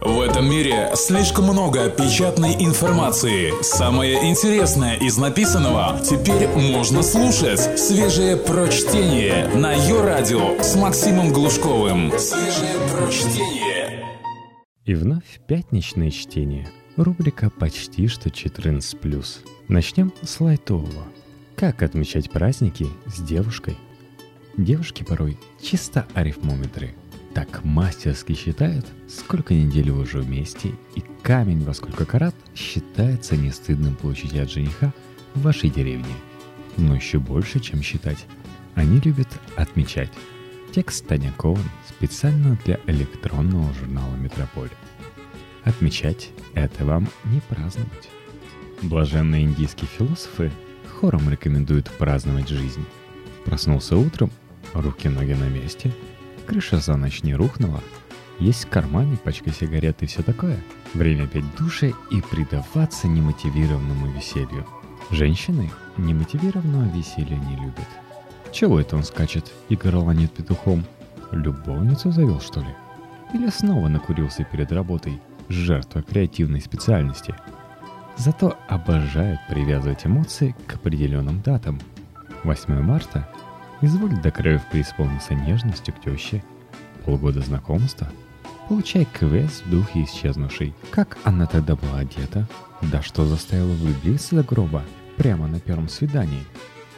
В этом мире слишком много печатной информации. Самое интересное из написанного теперь можно слушать. Свежее прочтение на ее радио с Максимом Глушковым. Свежее прочтение. И вновь пятничное чтение. Рубрика «Почти что 14+.» Начнем с лайтового. Как отмечать праздники с девушкой? Девушки порой чисто арифмометры – так мастерски считают, сколько недель вы уже вместе, и камень во сколько карат считается не стыдным получить от жениха в вашей деревне. Но еще больше, чем считать, они любят отмечать. Текст Таня Кован специально для электронного журнала «Метрополь». Отмечать – это вам не праздновать. Блаженные индийские философы хором рекомендуют праздновать жизнь. Проснулся утром, руки-ноги на месте – крыша за ночь не рухнула, есть в кармане пачка сигарет и все такое. Время петь душе и предаваться немотивированному веселью. Женщины немотивированного веселья не любят. Чего это он скачет и горланит петухом? Любовницу завел, что ли? Или снова накурился перед работой, жертва креативной специальности? Зато обожают привязывать эмоции к определенным датам. 8 марта Изволь до краев преисполниться нежностью к теще. Полгода знакомства. Получай квест в духе исчезнувшей. Как она тогда была одета? Да что заставило влюбиться до гроба? Прямо на первом свидании.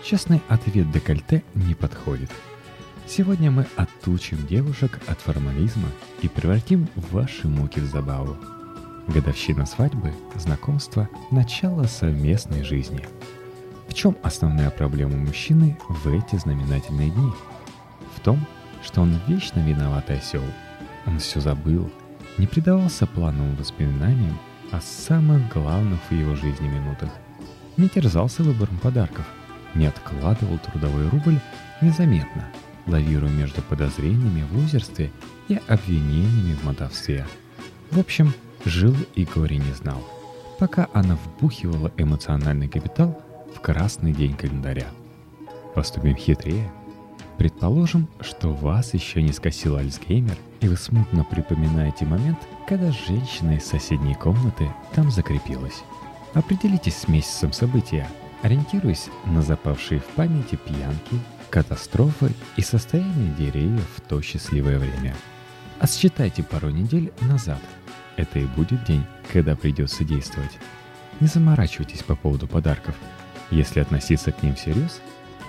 Честный ответ декольте не подходит. Сегодня мы отучим девушек от формализма и превратим ваши муки в забаву. Годовщина свадьбы, знакомства, начало совместной жизни – в чем основная проблема мужчины в эти знаменательные дни? В том, что он вечно виноватый осел. Он все забыл, не предавался плановым воспоминаниям о самых главных в его жизни минутах, не терзался выбором подарков, не откладывал трудовой рубль незаметно, лавируя между подозрениями в лузерстве и обвинениями в мотовстве. В общем, жил и горе не знал, пока она вбухивала эмоциональный капитал красный день календаря. Поступим хитрее. Предположим, что вас еще не скосил Альцгеймер, и вы смутно припоминаете момент, когда женщина из соседней комнаты там закрепилась. Определитесь с месяцем события, ориентируясь на запавшие в памяти пьянки, катастрофы и состояние деревьев в то счастливое время. А пару недель назад. Это и будет день, когда придется действовать. Не заморачивайтесь по поводу подарков – если относиться к ним всерьез,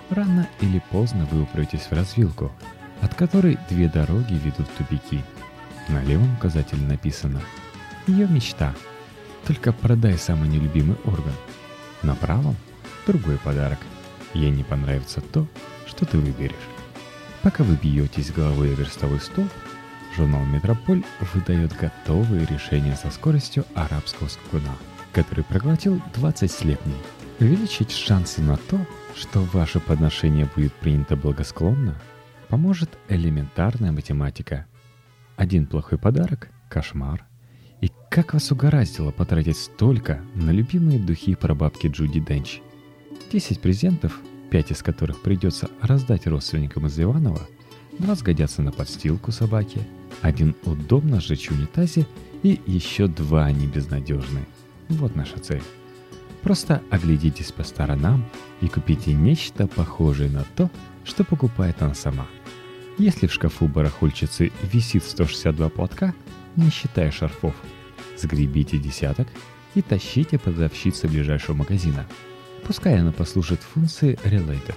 рано или поздно вы упретесь в развилку, от которой две дороги ведут в тупики. На левом указателе написано «Ее мечта». Только продай самый нелюбимый орган. На правом – другой подарок. Ей не понравится то, что ты выберешь. Пока вы бьетесь головой о верстовой столб, журнал «Метрополь» выдает готовые решения со скоростью арабского скакуна, который проглотил 20 слепней – Увеличить шансы на то, что ваше подношение будет принято благосклонно, поможет элементарная математика. Один плохой подарок – кошмар. И как вас угораздило потратить столько на любимые духи прабабки Джуди Денч? 10 презентов, 5 из которых придется раздать родственникам из Иванова, два сгодятся на подстилку собаки, один удобно сжечь в унитазе и еще два они. Вот наша цель. Просто оглядитесь по сторонам и купите нечто похожее на то, что покупает она сама. Если в шкафу барахольщицы висит 162 платка, не считая шарфов, сгребите десяток и тащите продавщице ближайшего магазина. Пускай она послушает функции Related.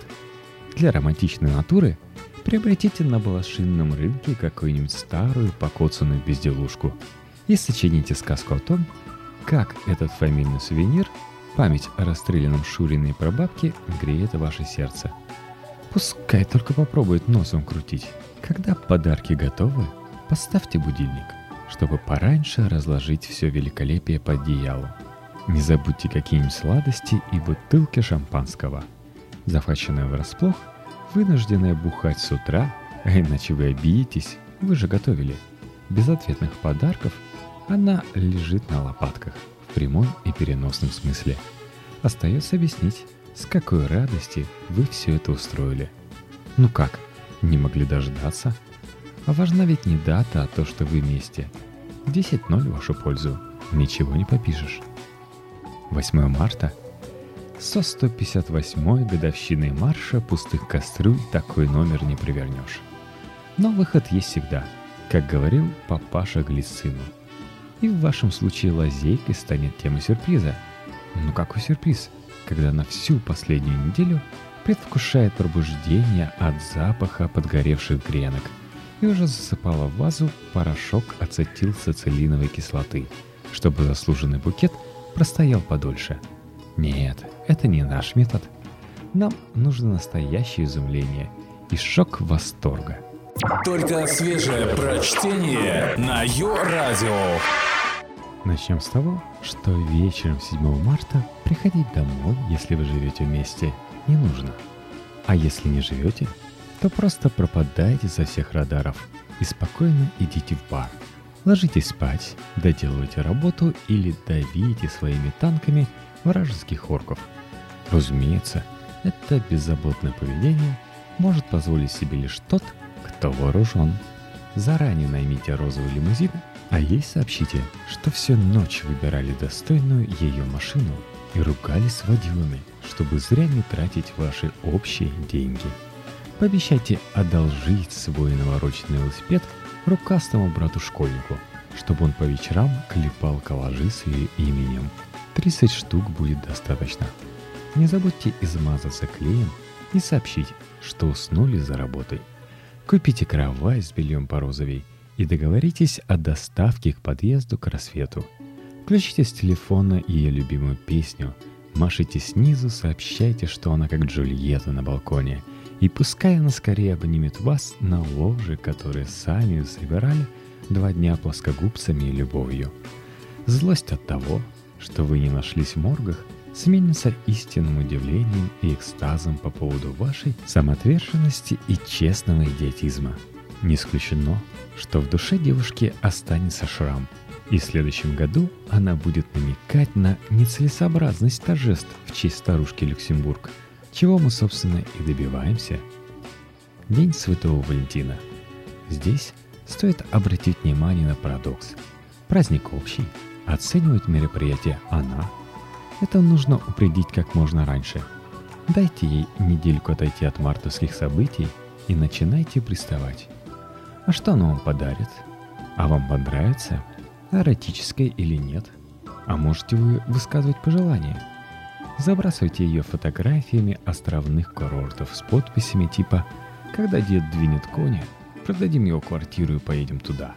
Для романтичной натуры приобретите на балашинном рынке какую-нибудь старую покоцанную безделушку и сочините сказку о том, как этот фамильный сувенир – Память о расстрелянном Шуриной прабабке греет ваше сердце. Пускай только попробует носом крутить. Когда подарки готовы, поставьте будильник, чтобы пораньше разложить все великолепие под одеялу. Не забудьте какие-нибудь сладости и бутылки шампанского. Захваченная врасплох, вынужденная бухать с утра, а иначе вы обидитесь, вы же готовили. Без ответных подарков она лежит на лопатках – в прямом и переносном смысле. Остается объяснить, с какой радости вы все это устроили. Ну как, не могли дождаться? А важна ведь не дата, а то, что вы вместе. 10-0 в вашу пользу. Ничего не попишешь. 8 марта со 158-й годовщиной марша пустых кастрюль такой номер не привернешь. Но выход есть всегда, как говорил папаша Глицину. И в вашем случае лазейкой станет тема сюрприза. Ну какой сюрприз, когда на всю последнюю неделю предвкушает пробуждение от запаха подгоревших гренок и уже засыпала в вазу порошок ацетилсоцилиновой кислоты, чтобы заслуженный букет простоял подольше. Нет, это не наш метод. Нам нужно настоящее изумление и шок восторга. Только свежее прочтение на Йо-Радио. Начнем с того, что вечером 7 марта приходить домой, если вы живете вместе, не нужно. А если не живете, то просто пропадайте со всех радаров и спокойно идите в бар. Ложитесь спать, доделывайте работу или давите своими танками вражеских орков. Разумеется, это беззаботное поведение может позволить себе лишь тот, кто вооружен. Заранее наймите розовый лимузин, а ей сообщите, что всю ночь выбирали достойную ее машину и ругались водилами, чтобы зря не тратить ваши общие деньги. Пообещайте одолжить свой навороченный велосипед рукастому брату-школьнику, чтобы он по вечерам клепал коллажи с ее именем. 30 штук будет достаточно. Не забудьте измазаться клеем и сообщить, что уснули за работой. Купите кровать с бельем по розовей и договоритесь о доставке к подъезду к рассвету. Включите с телефона ее любимую песню, машите снизу, сообщайте, что она как Джульетта на балконе, и пускай она скорее обнимет вас на ложе, которое сами собирали два дня плоскогубцами и любовью. Злость от того, что вы не нашлись в моргах, сменится истинным удивлением и экстазом по поводу вашей самоотверженности и честного идиотизма. Не исключено, что в душе девушки останется шрам, и в следующем году она будет намекать на нецелесообразность торжеств в честь старушки Люксембург, чего мы, собственно, и добиваемся. День Святого Валентина. Здесь стоит обратить внимание на парадокс. Праздник общий, оценивать мероприятие она – это нужно упредить как можно раньше. Дайте ей недельку отойти от мартовских событий и начинайте приставать. А что она вам подарит? А вам понравится? Эротическое или нет? А можете вы высказывать пожелания? Забрасывайте ее фотографиями островных курортов с подписями типа «Когда дед двинет коня, продадим его квартиру и поедем туда».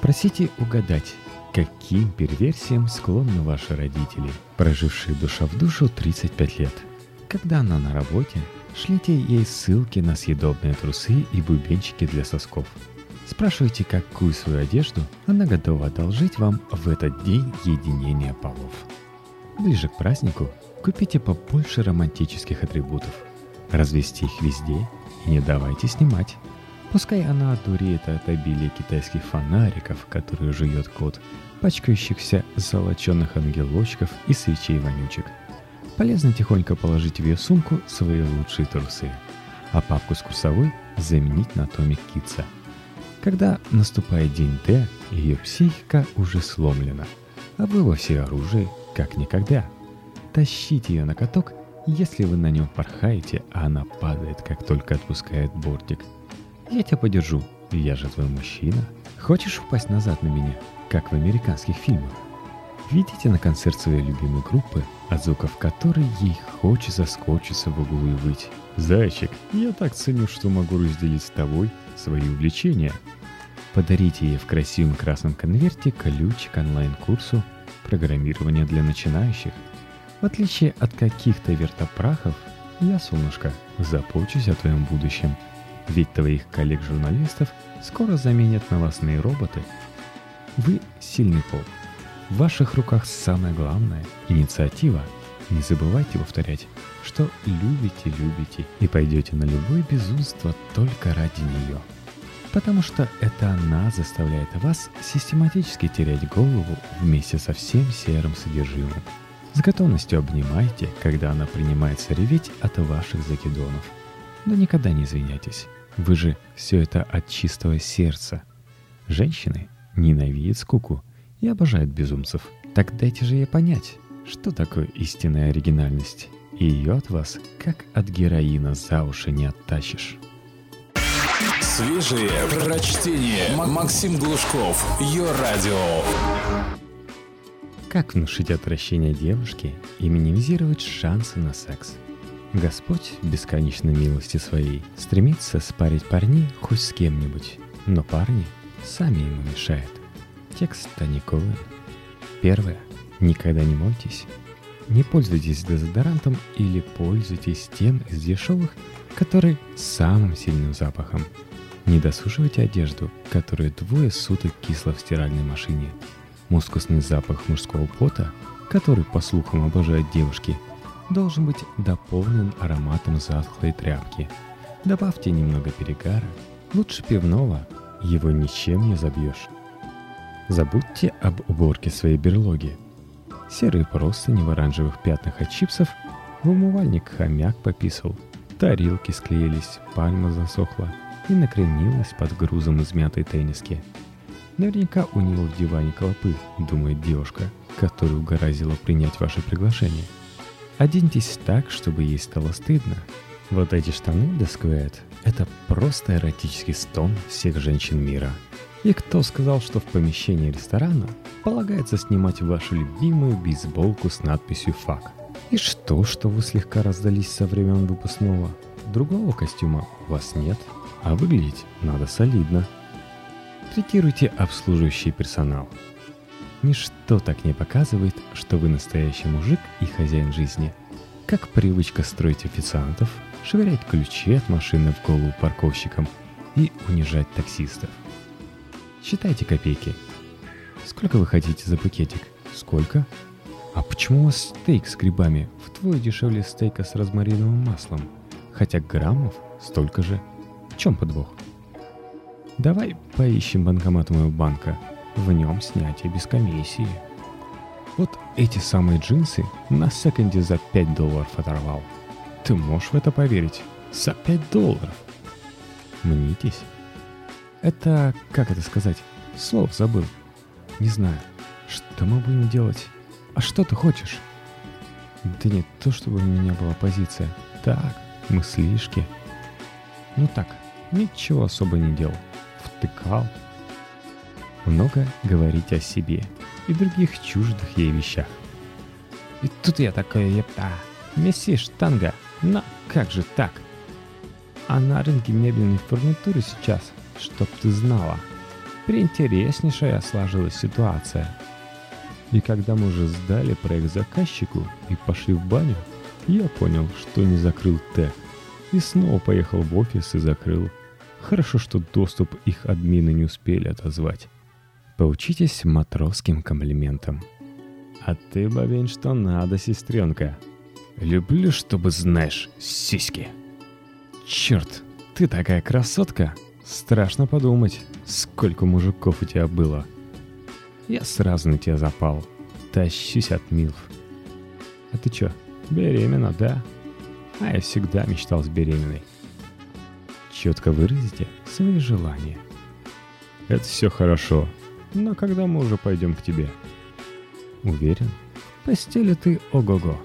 Просите угадать, каким перверсиям склонны ваши родители, прожившие душа в душу 35 лет. Когда она на работе, шлите ей ссылки на съедобные трусы и бубенчики для сосков. Спрашивайте, какую свою одежду она готова одолжить вам в этот день единения полов. Ближе к празднику купите побольше романтических атрибутов. Развести их везде и не давайте снимать. Пускай она одуреет от обилия китайских фонариков, которые жует кот, пачкающихся золоченных ангелочков и свечей-вонючек. Полезно тихонько положить в ее сумку свои лучшие трусы, а папку с курсовой заменить на томик Китса. Когда наступает день Д, ее психика уже сломлена, а вы во все оружие, как никогда. Тащите ее на каток, если вы на нем порхаете, а она падает, как только отпускает бортик – я тебя подержу. Я же твой мужчина. Хочешь упасть назад на меня, как в американских фильмах? Видите на концерт своей любимой группы, от звуков которой ей хочется скочиться в углу и выть. «Зайчик, я так ценю, что могу разделить с тобой свои увлечения». Подарите ей в красивом красном конверте ключ к онлайн-курсу программирования для начинающих. В отличие от каких-то вертопрахов, я, солнышко, започусь о твоем будущем – ведь твоих коллег-журналистов скоро заменят новостные роботы. Вы сильный пол. В ваших руках самое главное – инициатива. Не забывайте повторять, что любите, любите и пойдете на любое безумство только ради нее. Потому что это она заставляет вас систематически терять голову вместе со всем серым содержимым. С готовностью обнимайте, когда она принимается реветь от ваших закидонов. Но никогда не извиняйтесь. Вы же все это от чистого сердца. Женщины ненавидят скуку и обожают безумцев. Так дайте же ей понять, что такое истинная оригинальность. И ее от вас, как от героина, за уши не оттащишь. Свежие прочтение. Максим Глушков. Ее радио. Как внушить отвращение девушке и минимизировать шансы на секс? Господь, бесконечной милости своей, стремится спарить парней хоть с кем-нибудь, но парни сами ему мешают. Текст Тани. Первое. Никогда не мойтесь. Не пользуйтесь дезодорантом или пользуйтесь тем из дешевых, который с самым сильным запахом. Не досушивайте одежду, которую двое суток кисло в стиральной машине – Мускусный запах мужского пота, который, по слухам, обожают девушки, должен быть дополнен ароматом затхлой тряпки. Добавьте немного перегара, лучше пивного, его ничем не забьешь. Забудьте об уборке своей берлоги. Серые простыни в оранжевых пятнах от чипсов, в умывальник хомяк пописал, тарелки склеились, пальма засохла и накренилась под грузом измятой тенниски – Наверняка у него в диване клопы, думает девушка, которая угораздила принять ваше приглашение. Оденьтесь так, чтобы ей стало стыдно. Вот эти штаны Десквет – это просто эротический стон всех женщин мира. И кто сказал, что в помещении ресторана полагается снимать вашу любимую бейсболку с надписью «ФАК»? И что, что вы слегка раздались со времен выпускного? Другого костюма у вас нет, а выглядеть надо солидно – Третируйте обслуживающий персонал. Ничто так не показывает, что вы настоящий мужик и хозяин жизни, как привычка строить официантов, швырять ключи от машины в голову парковщикам и унижать таксистов. Считайте копейки. Сколько вы хотите за пакетик? Сколько? А почему у вас стейк с грибами вдвое дешевле стейка с розмариновым маслом? Хотя граммов столько же. В чем подвох? Давай поищем банкомат моего банка. В нем снятие без комиссии. Вот эти самые джинсы на секонде за 5 долларов оторвал. Ты можешь в это поверить? За 5 долларов. Мнитесь. Это, как это сказать, слов забыл. Не знаю, что мы будем делать? А что ты хочешь? Да не то, чтобы у меня была позиция. Так, мыслишки. Ну так, ничего особо не делал втыкал. Много говорить о себе и других чуждых ей вещах. И тут я такой, епта, месси штанга, но как же так? А на рынке мебельной фурнитуры сейчас, чтоб ты знала, приинтереснейшая сложилась ситуация. И когда мы уже сдали проект заказчику и пошли в баню, я понял, что не закрыл тег. И снова поехал в офис и закрыл. Хорошо, что доступ их админы не успели отозвать. Поучитесь матросским комплиментам. А ты, бабень, что надо, сестренка. Люблю, чтобы знаешь, сиськи. Черт, ты такая красотка. Страшно подумать, сколько мужиков у тебя было. Я сразу на тебя запал. Тащусь от Милф. А ты чё, беременна, да? А я всегда мечтал с беременной четко выразите свои желания. Это все хорошо, но когда мы уже пойдем к тебе? Уверен, постели ты ого-го.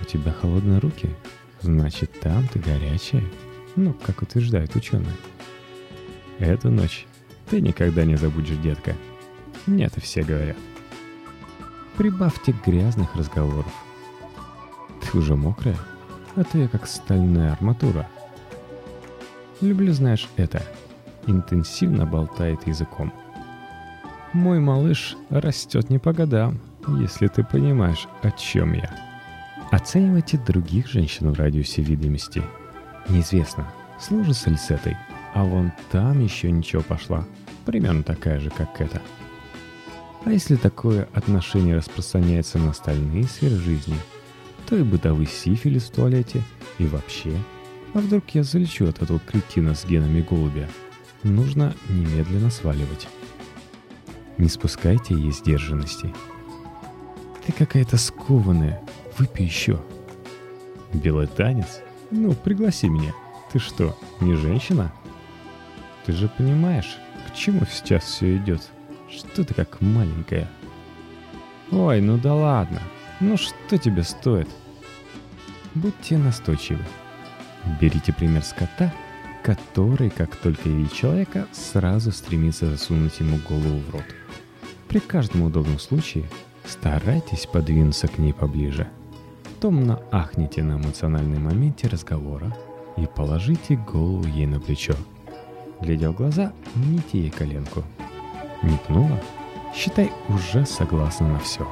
У тебя холодные руки, значит там ты горячая, ну, как утверждают ученые. Эту ночь ты никогда не забудешь, детка. Мне это все говорят. Прибавьте грязных разговоров. Ты уже мокрая, а ты как стальная арматура — Люблю, знаешь, это. Интенсивно болтает языком. Мой малыш растет не по годам, если ты понимаешь, о чем я. Оценивайте других женщин в радиусе видимости. Неизвестно, сложится ли с этой, а вон там еще ничего пошла, примерно такая же, как эта. А если такое отношение распространяется на остальные сферы жизни, то и бытовый сифилис в туалете, и вообще – а вдруг я залечу от этого кретина с генами голубя? Нужно немедленно сваливать. Не спускайте ей сдержанности. Ты какая-то скованная. Выпей еще. Белый танец? Ну, пригласи меня. Ты что, не женщина? Ты же понимаешь, к чему сейчас все идет? Что ты как маленькая? Ой, ну да ладно. Ну что тебе стоит? Будьте настойчивы. Берите пример с кота, который, как только видит человека, сразу стремится засунуть ему голову в рот. При каждом удобном случае старайтесь подвинуться к ней поближе. Томно ахните на эмоциональном моменте разговора и положите голову ей на плечо. Глядя в глаза, мните ей коленку. Не пнула? Считай, уже согласна на все.